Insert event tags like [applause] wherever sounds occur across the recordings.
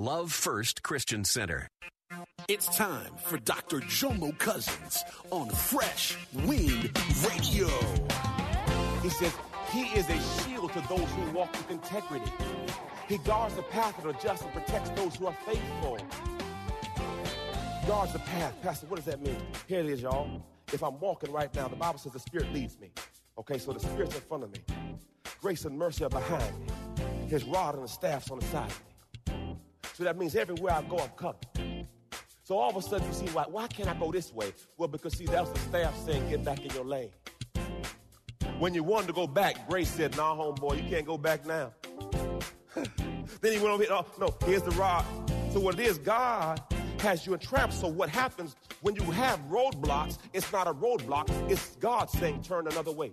Love First Christian Center. It's time for Dr. Jomo Cousins on Fresh Wind Radio. He says, He is a shield to those who walk with integrity. He guards the path of the just and protects those who are faithful. Guards the path. Pastor, what does that mean? Here it is, y'all. If I'm walking right now, the Bible says the Spirit leads me. Okay, so the Spirit's in front of me. Grace and mercy are behind me. His rod and the staff's on the side. So that means everywhere I go, I'm covered. So all of a sudden you see, why, why can't I go this way? Well, because see, that was the staff saying, get back in your lane. When you wanted to go back, Grace said, nah, homeboy, you can't go back now. [laughs] then he went over here, oh, no, here's the rod. So what it is, God has you entrapped. So what happens when you have roadblocks, it's not a roadblock, it's God saying, turn another way.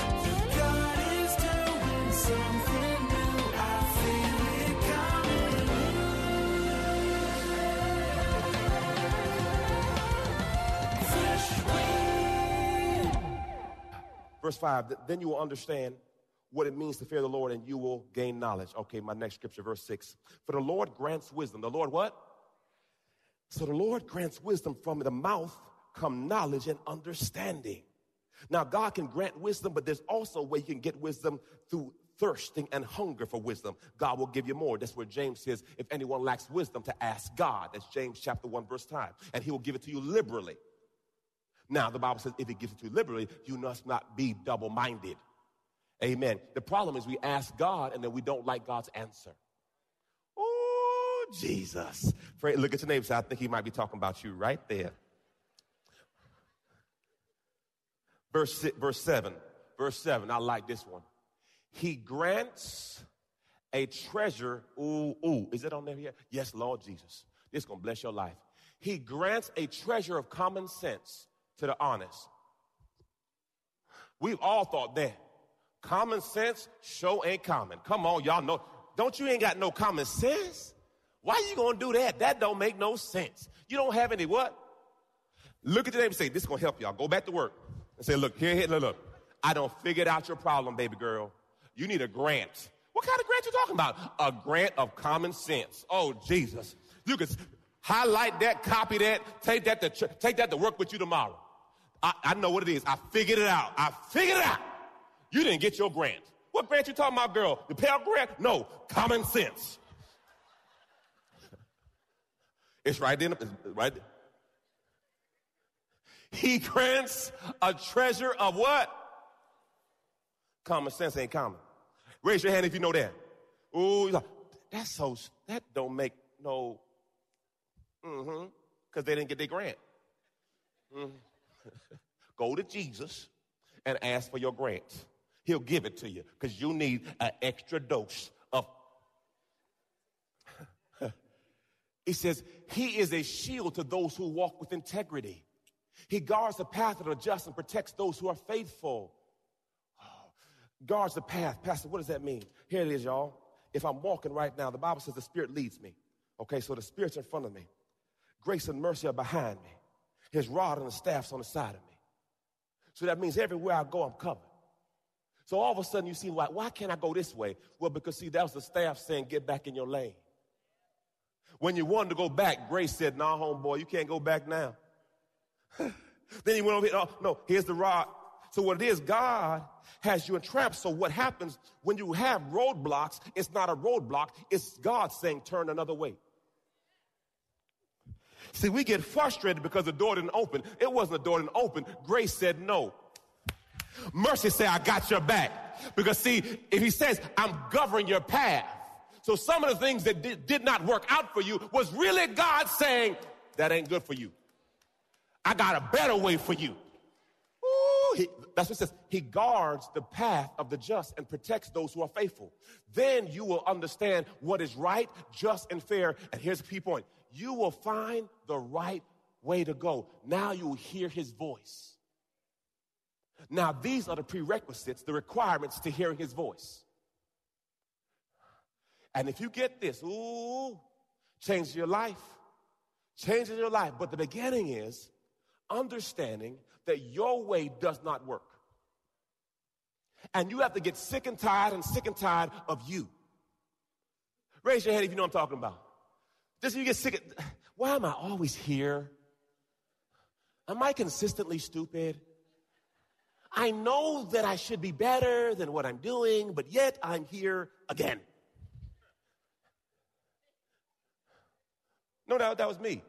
Verse 5, then you will understand what it means to fear the Lord and you will gain knowledge. Okay, my next scripture, verse 6. For the Lord grants wisdom. The Lord what? So the Lord grants wisdom from the mouth come knowledge and understanding. Now, God can grant wisdom, but there's also a way you can get wisdom through thirsting and hunger for wisdom. God will give you more. That's where James says, if anyone lacks wisdom, to ask God. That's James chapter 1, verse 5. And he will give it to you liberally. Now, the Bible says if he gives it to you liberally, you must not be double minded. Amen. The problem is we ask God and then we don't like God's answer. Oh, Jesus. Pray, look at your neighbor. I think he might be talking about you right there. Verse, si- verse 7. Verse 7. I like this one. He grants a treasure. Ooh, ooh. Is it on there here? Yes, Lord Jesus. This is going to bless your life. He grants a treasure of common sense to the honest. We've all thought that. Common sense show ain't common. Come on, y'all know. Don't you ain't got no common sense? Why you gonna do that? That don't make no sense. You don't have any what? Look at your neighbor and say, this is gonna help y'all. Go back to work and say, look, here, here, look, look. I don't figured out your problem, baby girl. You need a grant. What kind of grant you talking about? A grant of common sense. Oh, Jesus. You can highlight that, copy that, take that to, take that to work with you tomorrow. I, I know what it is. I figured it out. I figured it out. You didn't get your grant. What grant you talking about, girl? The Pell Grant? No, common sense. It's right there. It's right there. He grants a treasure of what? Common sense ain't common. Raise your hand if you know that. Ooh, like, that's so, that don't make no, mm-hmm, because they didn't get their grant. Mhm. [laughs] Go to Jesus and ask for your grant. He'll give it to you because you need an extra dose of. [laughs] he says, He is a shield to those who walk with integrity. He guards the path of the just and protects those who are faithful. Oh, guards the path. Pastor, what does that mean? Here it is, y'all. If I'm walking right now, the Bible says the Spirit leads me. Okay, so the Spirit's in front of me. Grace and mercy are behind me. His rod and the staff's on the side of me. So that means everywhere I go, I'm covered. So all of a sudden you see, why, why can't I go this way? Well, because see, that was the staff saying, get back in your lane. When you wanted to go back, Grace said, nah, homeboy, you can't go back now. [laughs] then he went over here, oh, no, here's the rod. So what it is, God has you entrapped. So what happens when you have roadblocks, it's not a roadblock, it's God saying, turn another way. See, we get frustrated because the door didn't open. It wasn't the door didn't open. Grace said no. Mercy said, I got your back. Because see, if he says, I'm governing your path. So some of the things that did, did not work out for you was really God saying, that ain't good for you. I got a better way for you. Ooh, he, that's what it says. He guards the path of the just and protects those who are faithful. Then you will understand what is right, just, and fair. And here's the key point. You will find the right way to go. Now you will hear his voice. Now, these are the prerequisites, the requirements to hearing his voice. And if you get this, ooh, changes your life. Changes your life. But the beginning is understanding that your way does not work. And you have to get sick and tired and sick and tired of you. Raise your hand if you know what I'm talking about. Just you get sick of, why am I always here? Am I consistently stupid? I know that I should be better than what I'm doing, but yet I'm here again. No doubt that was me.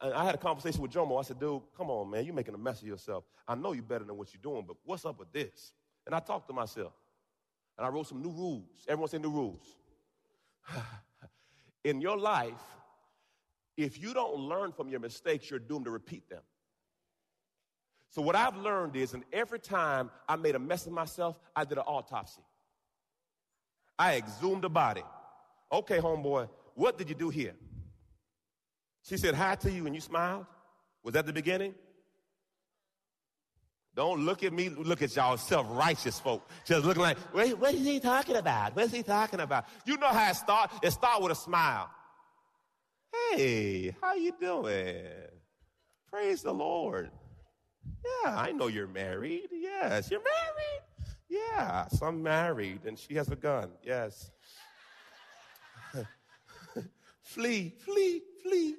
I, I had a conversation with Jomo. I said, dude, come on, man, you're making a mess of yourself. I know you're better than what you're doing, but what's up with this? And I talked to myself. And I wrote some new rules. Everyone say new rules. [sighs] In your life, if you don't learn from your mistakes, you're doomed to repeat them. So what I've learned is, and every time I made a mess of myself, I did an autopsy. I exhumed the body. Okay, homeboy, what did you do here? She said hi to you and you smiled. Was that the beginning? Don't look at me, look at y'all self-righteous folk. Just looking like, what is he talking about? What is he talking about? You know how it start? It start with a smile. Hey, how you doing? Praise the Lord. Yeah, I know you're married. Yes, you're married. Yeah, so I'm married and she has a gun. Yes. [laughs] flee, flee, flee.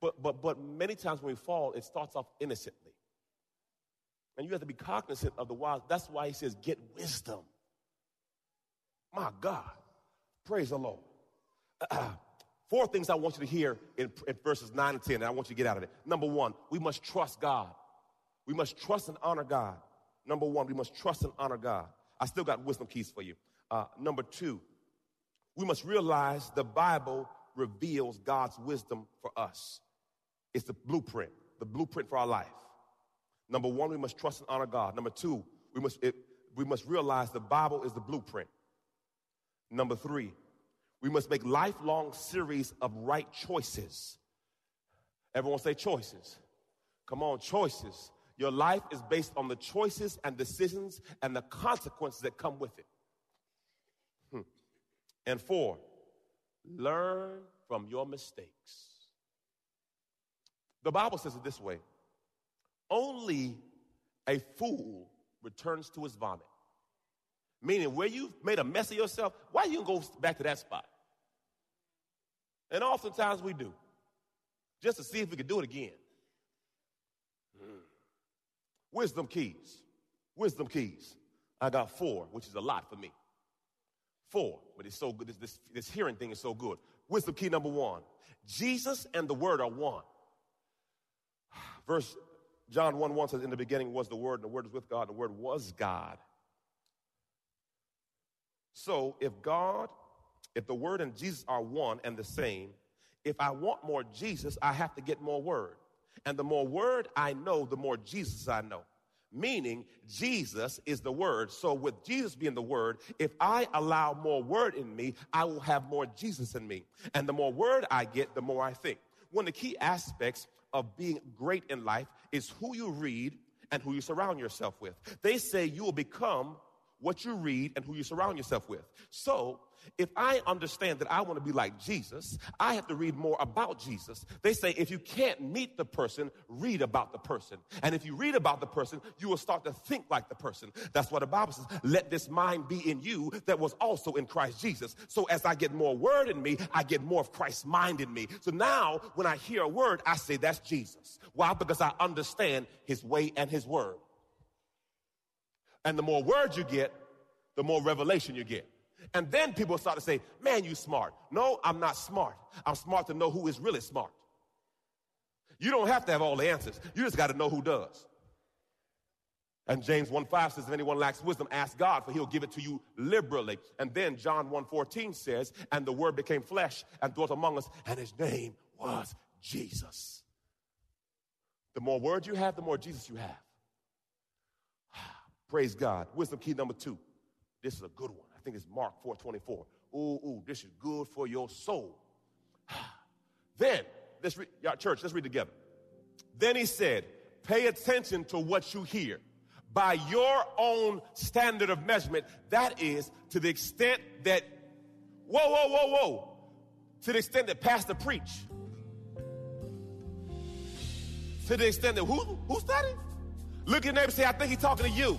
But, but, but many times when we fall, it starts off innocently. And you have to be cognizant of the wise. That's why he says, get wisdom. My God. Praise the Lord. [clears throat] Four things I want you to hear in, in verses 9 and 10, and I want you to get out of it. Number one, we must trust God. We must trust and honor God. Number one, we must trust and honor God. I still got wisdom keys for you. Uh, number two, we must realize the Bible reveals God's wisdom for us. It's the blueprint, the blueprint for our life. Number one, we must trust and honor God. Number two, we must, it, we must realize the Bible is the blueprint. Number three, we must make lifelong series of right choices. Everyone say choices. Come on, choices. Your life is based on the choices and decisions and the consequences that come with it. Hmm. And four, learn from your mistakes. The Bible says it this way only a fool returns to his vomit. Meaning, where you've made a mess of yourself, why you go back to that spot? And oftentimes we do, just to see if we can do it again. Hmm. Wisdom keys. Wisdom keys. I got four, which is a lot for me. Four, but it's so good. This, this, this hearing thing is so good. Wisdom key number one Jesus and the Word are one. [sighs] Verse John 1 1 says, In the beginning was the Word, and the Word was with God, and the Word was God. So if God, if the Word and Jesus are one and the same, if I want more Jesus, I have to get more Word. And the more Word I know, the more Jesus I know. Meaning, Jesus is the Word. So, with Jesus being the Word, if I allow more Word in me, I will have more Jesus in me. And the more Word I get, the more I think. One of the key aspects of being great in life is who you read and who you surround yourself with. They say you will become what you read and who you surround yourself with. So, if I understand that I want to be like Jesus, I have to read more about Jesus. They say if you can't meet the person, read about the person. And if you read about the person, you will start to think like the person. That's what the Bible says. Let this mind be in you that was also in Christ Jesus. So as I get more word in me, I get more of Christ's mind in me. So now when I hear a word, I say that's Jesus. Why? Because I understand his way and his word. And the more words you get, the more revelation you get. And then people start to say, man, you smart. No, I'm not smart. I'm smart to know who is really smart. You don't have to have all the answers. You just got to know who does. And James 1 5 says, if anyone lacks wisdom, ask God, for he'll give it to you liberally. And then John 1 14 says, and the word became flesh and dwelt among us, and his name was Jesus. The more word you have, the more Jesus you have. Praise God. Wisdom key number two. This is a good one. I think it's Mark 4 24. Ooh, ooh, this is good for your soul. [sighs] then, let's read, y'all, church, let's read together. Then he said, pay attention to what you hear by your own standard of measurement. That is to the extent that, whoa, whoa, whoa, whoa, to the extent that pastor preach. To the extent that who, who studied? Look at your neighbor say, I think he's talking to you.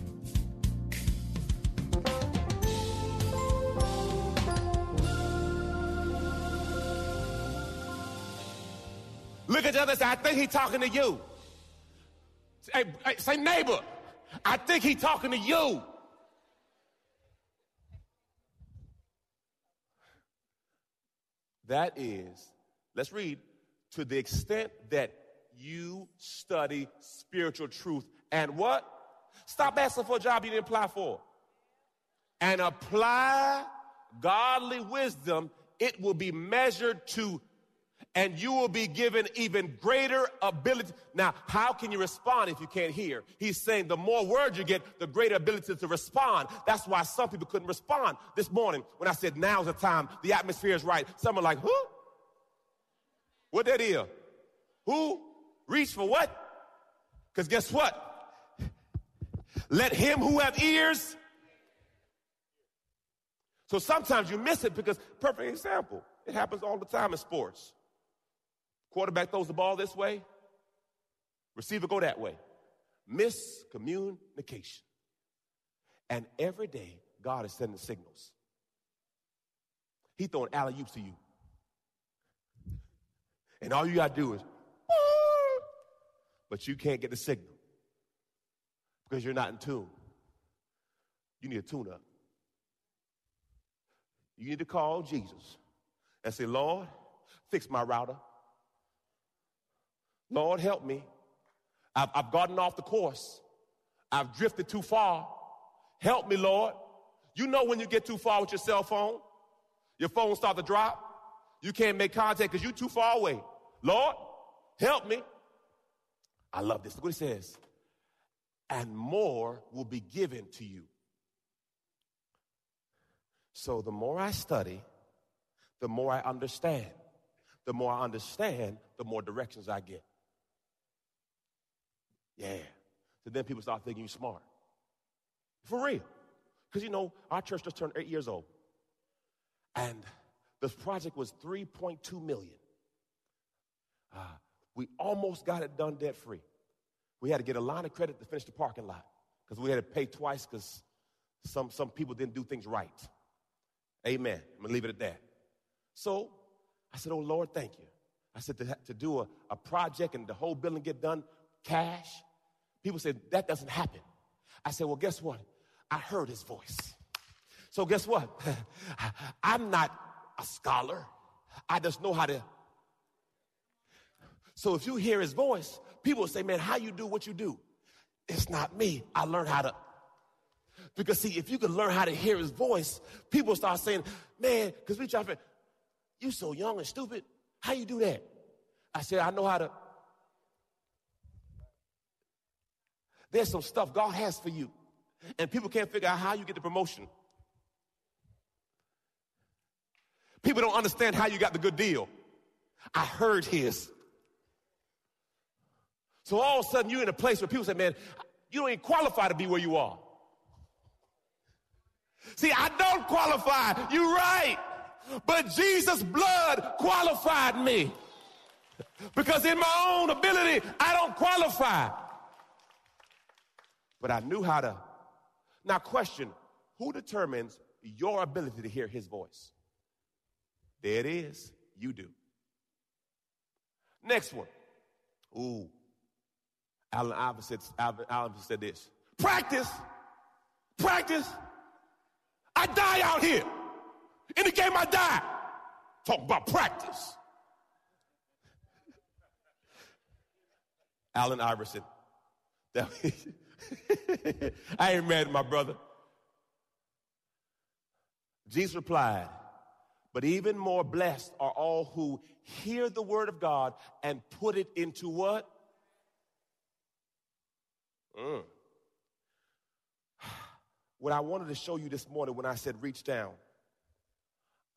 Look at the other side. I think he's talking to you. Hey, hey, say neighbor. I think he's talking to you. That is, let's read, to the extent that you study spiritual truth and what? Stop asking for a job you didn't apply for. And apply godly wisdom, it will be measured to and you will be given even greater ability. Now, how can you respond if you can't hear? He's saying the more words you get, the greater ability to respond. That's why some people couldn't respond this morning when I said, now's the time, the atmosphere is right. Some are like, who? What that is? Who? Reach for what? Because guess what? Let him who have ears. So sometimes you miss it because, perfect example, it happens all the time in sports. Quarterback throws the ball this way, receiver go that way. Miscommunication. And every day, God is sending signals. He throwing alley oops to you. And all you got to do is, but you can't get the signal because you're not in tune. You need a tune up. You need to call Jesus and say, Lord, fix my router. Lord, help me. I've, I've gotten off the course. I've drifted too far. Help me, Lord. You know when you get too far with your cell phone, your phone start to drop. You can't make contact because you're too far away. Lord, help me. I love this. Look what he says. And more will be given to you. So the more I study, the more I understand. The more I understand, the more directions I get. Yeah. So then people start thinking you're smart. For real. Because you know, our church just turned eight years old. And this project was 3.2 million. Uh, we almost got it done debt free. We had to get a line of credit to finish the parking lot because we had to pay twice because some, some people didn't do things right. Amen. I'm going to leave it at that. So I said, Oh Lord, thank you. I said, to, to do a, a project and the whole building get done, cash. People said, That doesn't happen. I said, Well, guess what? I heard his voice. So guess what? [laughs] I'm not a scholar. I just know how to. So if you hear his voice, people say, Man, how you do what you do? It's not me. I learned how to. Because see, if you can learn how to hear his voice, people start saying, Man, because we try to, you so young and stupid. How you do that? I said, I know how to. There's some stuff God has for you, and people can't figure out how you get the promotion. People don't understand how you got the good deal. I heard his. So all of a sudden, you're in a place where people say, Man, you don't even qualify to be where you are. See, I don't qualify. You're right. But Jesus' blood qualified me. Because in my own ability, I don't qualify. But I knew how to. Now, question who determines your ability to hear his voice? There it is. You do. Next one. Ooh. Allen Iverson said, said this practice, practice. I die out here. In the game, I die. Talk about practice. Allen Iverson. That- [laughs] [laughs] I ain't mad at my brother. Jesus replied, But even more blessed are all who hear the word of God and put it into what? Mm. [sighs] What I wanted to show you this morning when I said reach down,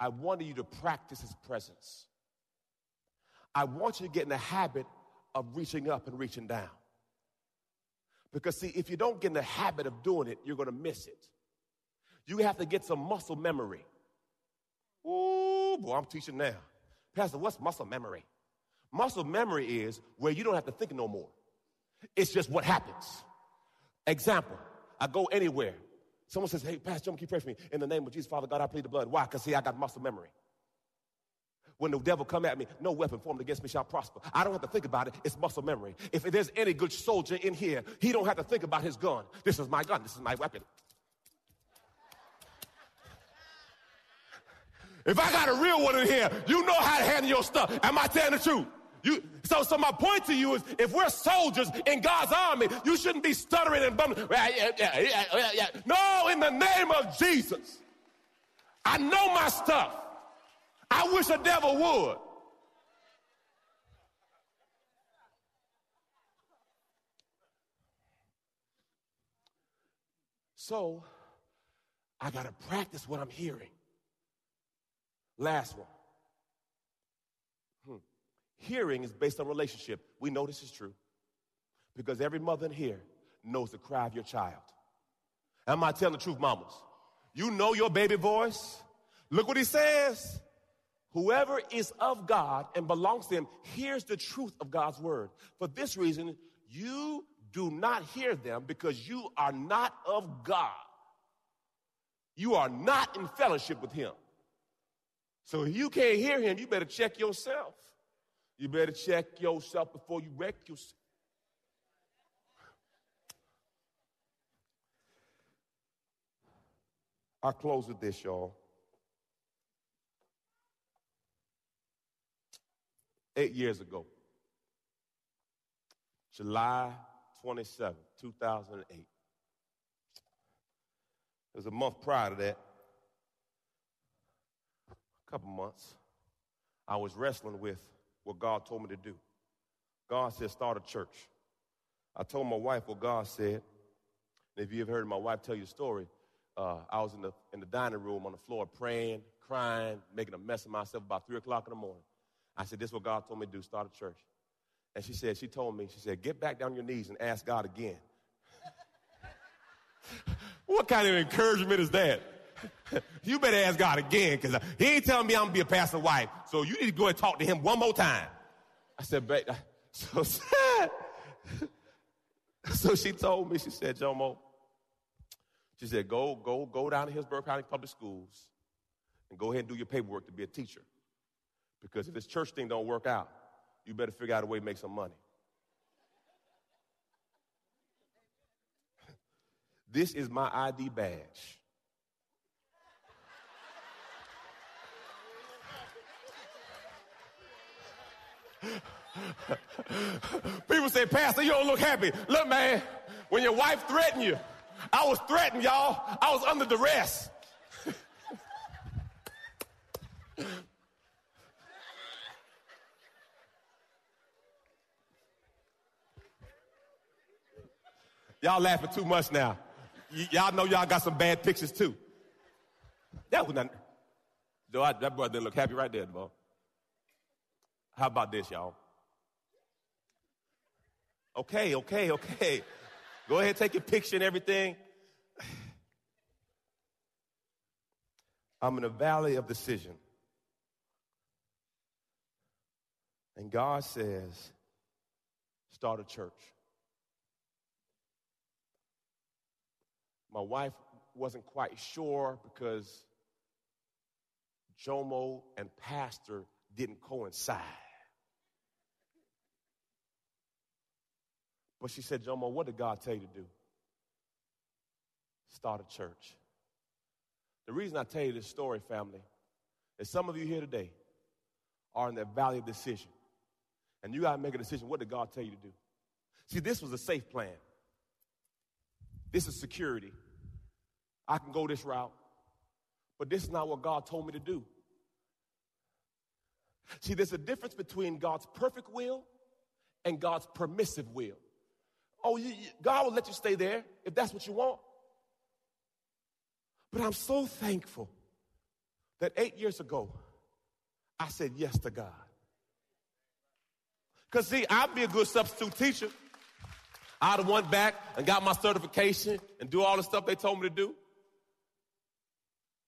I wanted you to practice his presence. I want you to get in the habit of reaching up and reaching down. Because, see, if you don't get in the habit of doing it, you're going to miss it. You have to get some muscle memory. Ooh, boy, I'm teaching now. Pastor, what's muscle memory? Muscle memory is where you don't have to think no more. It's just what happens. Example, I go anywhere. Someone says, hey, Pastor, John, keep praying for me. In the name of Jesus, Father God, I plead the blood. Why? Because, see, I got muscle memory. When the devil come at me, no weapon formed against me shall prosper. I don't have to think about it. It's muscle memory. If there's any good soldier in here, he don't have to think about his gun. This is my gun. This is my weapon. If I got a real one in here, you know how to handle your stuff. Am I telling the truth? You, so, so my point to you is, if we're soldiers in God's army, you shouldn't be stuttering and bumbling. No, in the name of Jesus, I know my stuff. I wish the devil would. So, I got to practice what I'm hearing. Last one. Hmm. Hearing is based on relationship. We know this is true because every mother in here knows the cry of your child. Am I telling the truth, mamas? You know your baby voice. Look what he says. Whoever is of God and belongs to him hears the truth of God's word. For this reason, you do not hear them because you are not of God. You are not in fellowship with him. So if you can't hear him, you better check yourself. You better check yourself before you wreck yourself. I'll close with this, y'all. Eight years ago, July 27, 2008. It was a month prior to that, a couple months, I was wrestling with what God told me to do. God said, start a church. I told my wife what God said. And if you ever heard my wife tell you a story, uh, I was in the, in the dining room on the floor praying, crying, making a mess of myself about 3 o'clock in the morning. I said, This is what God told me to do start a church. And she said, She told me, she said, Get back down on your knees and ask God again. [laughs] what kind of encouragement is that? [laughs] you better ask God again because he ain't telling me I'm going to be a pastor wife. So you need to go and talk to him one more time. I said, Babe, [laughs] so sad. so she told me, she said, Jomo, she said, go, go, go down to Hillsborough County Public Schools and go ahead and do your paperwork to be a teacher. Because if this church thing don't work out, you better figure out a way to make some money. This is my ID badge. People say, Pastor, you don't look happy. Look, man, when your wife threatened you, I was threatened, y'all. I was under duress. Y'all laughing too much now. Y- y'all know y'all got some bad pictures too. That was not. Though I, that brother didn't look happy right there, boy. How about this, y'all? Okay, okay, okay. Go ahead, take your picture and everything. I'm in a valley of decision. And God says, start a church. My wife wasn't quite sure because Jomo and pastor didn't coincide. But she said, Jomo, what did God tell you to do? Start a church. The reason I tell you this story, family, is some of you here today are in that valley of decision. And you got to make a decision. What did God tell you to do? See, this was a safe plan. This is security. I can go this route, but this is not what God told me to do. See, there's a difference between God's perfect will and God's permissive will. Oh, you, you, God will let you stay there if that's what you want. But I'm so thankful that eight years ago, I said yes to God. Because, see, I'd be a good substitute teacher. I'd have went back and got my certification and do all the stuff they told me to do.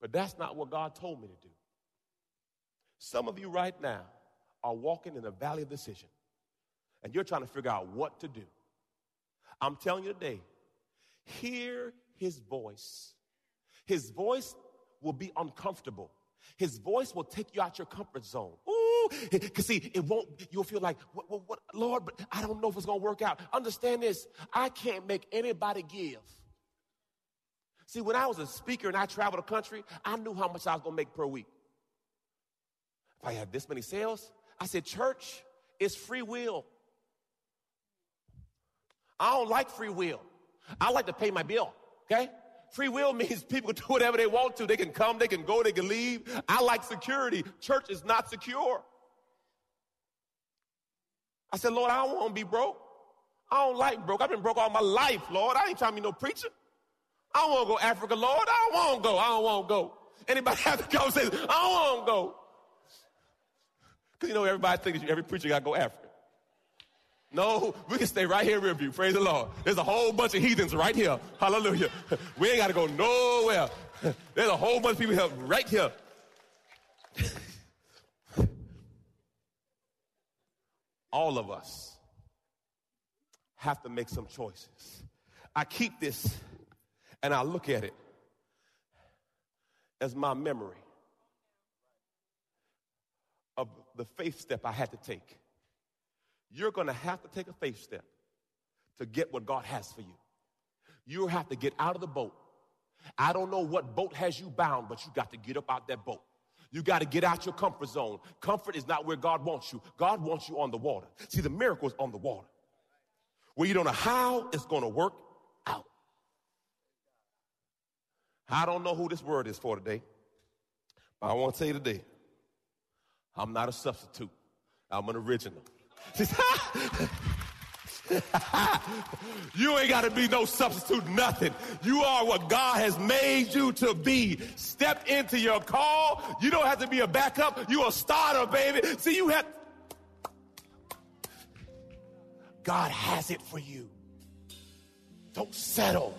But that's not what God told me to do. Some of you right now are walking in a valley of decision, and you're trying to figure out what to do. I'm telling you today, hear his voice. His voice will be uncomfortable. His voice will take you out your comfort zone. Ooh, because see, it won't, you'll feel like, what, what, what, Lord, but I don't know if it's going to work out. Understand this, I can't make anybody give. See, when I was a speaker and I traveled the country, I knew how much I was going to make per week. If I had this many sales, I said, church is free will. I don't like free will. I like to pay my bill, okay? Free will [laughs] means people do whatever they want to. They can come, they can go, they can leave. I like security. Church is not secure. I said, Lord, I don't want to be broke. I don't like broke. I've been broke all my life, Lord. I ain't trying to be no preacher. I don't want to go Africa, Lord. I don't want to go. I don't want to go. Anybody [laughs] have the conversation? I don't want to go. Because you know, everybody thinks every preacher got to go Africa. No, we can stay right here in Riverview. Praise the Lord. There's a whole bunch of heathens right here. Hallelujah. [laughs] We ain't got to go nowhere. [laughs] There's a whole bunch of people here right here. All of us have to make some choices. I keep this and I look at it as my memory of the faith step I had to take. You're going to have to take a faith step to get what God has for you. You have to get out of the boat. I don't know what boat has you bound, but you got to get up out that boat. You got to get out your comfort zone. Comfort is not where God wants you. God wants you on the water. See, the miracle is on the water. Where you don't know how it's going to work out. I don't know who this word is for today, but I want to tell you today, I'm not a substitute. I'm an original. [laughs] you ain't got to be no substitute, nothing. You are what God has made you to be. Step into your call. You don't have to be a backup. You a starter, baby. See, you have. God has it for you. Don't settle.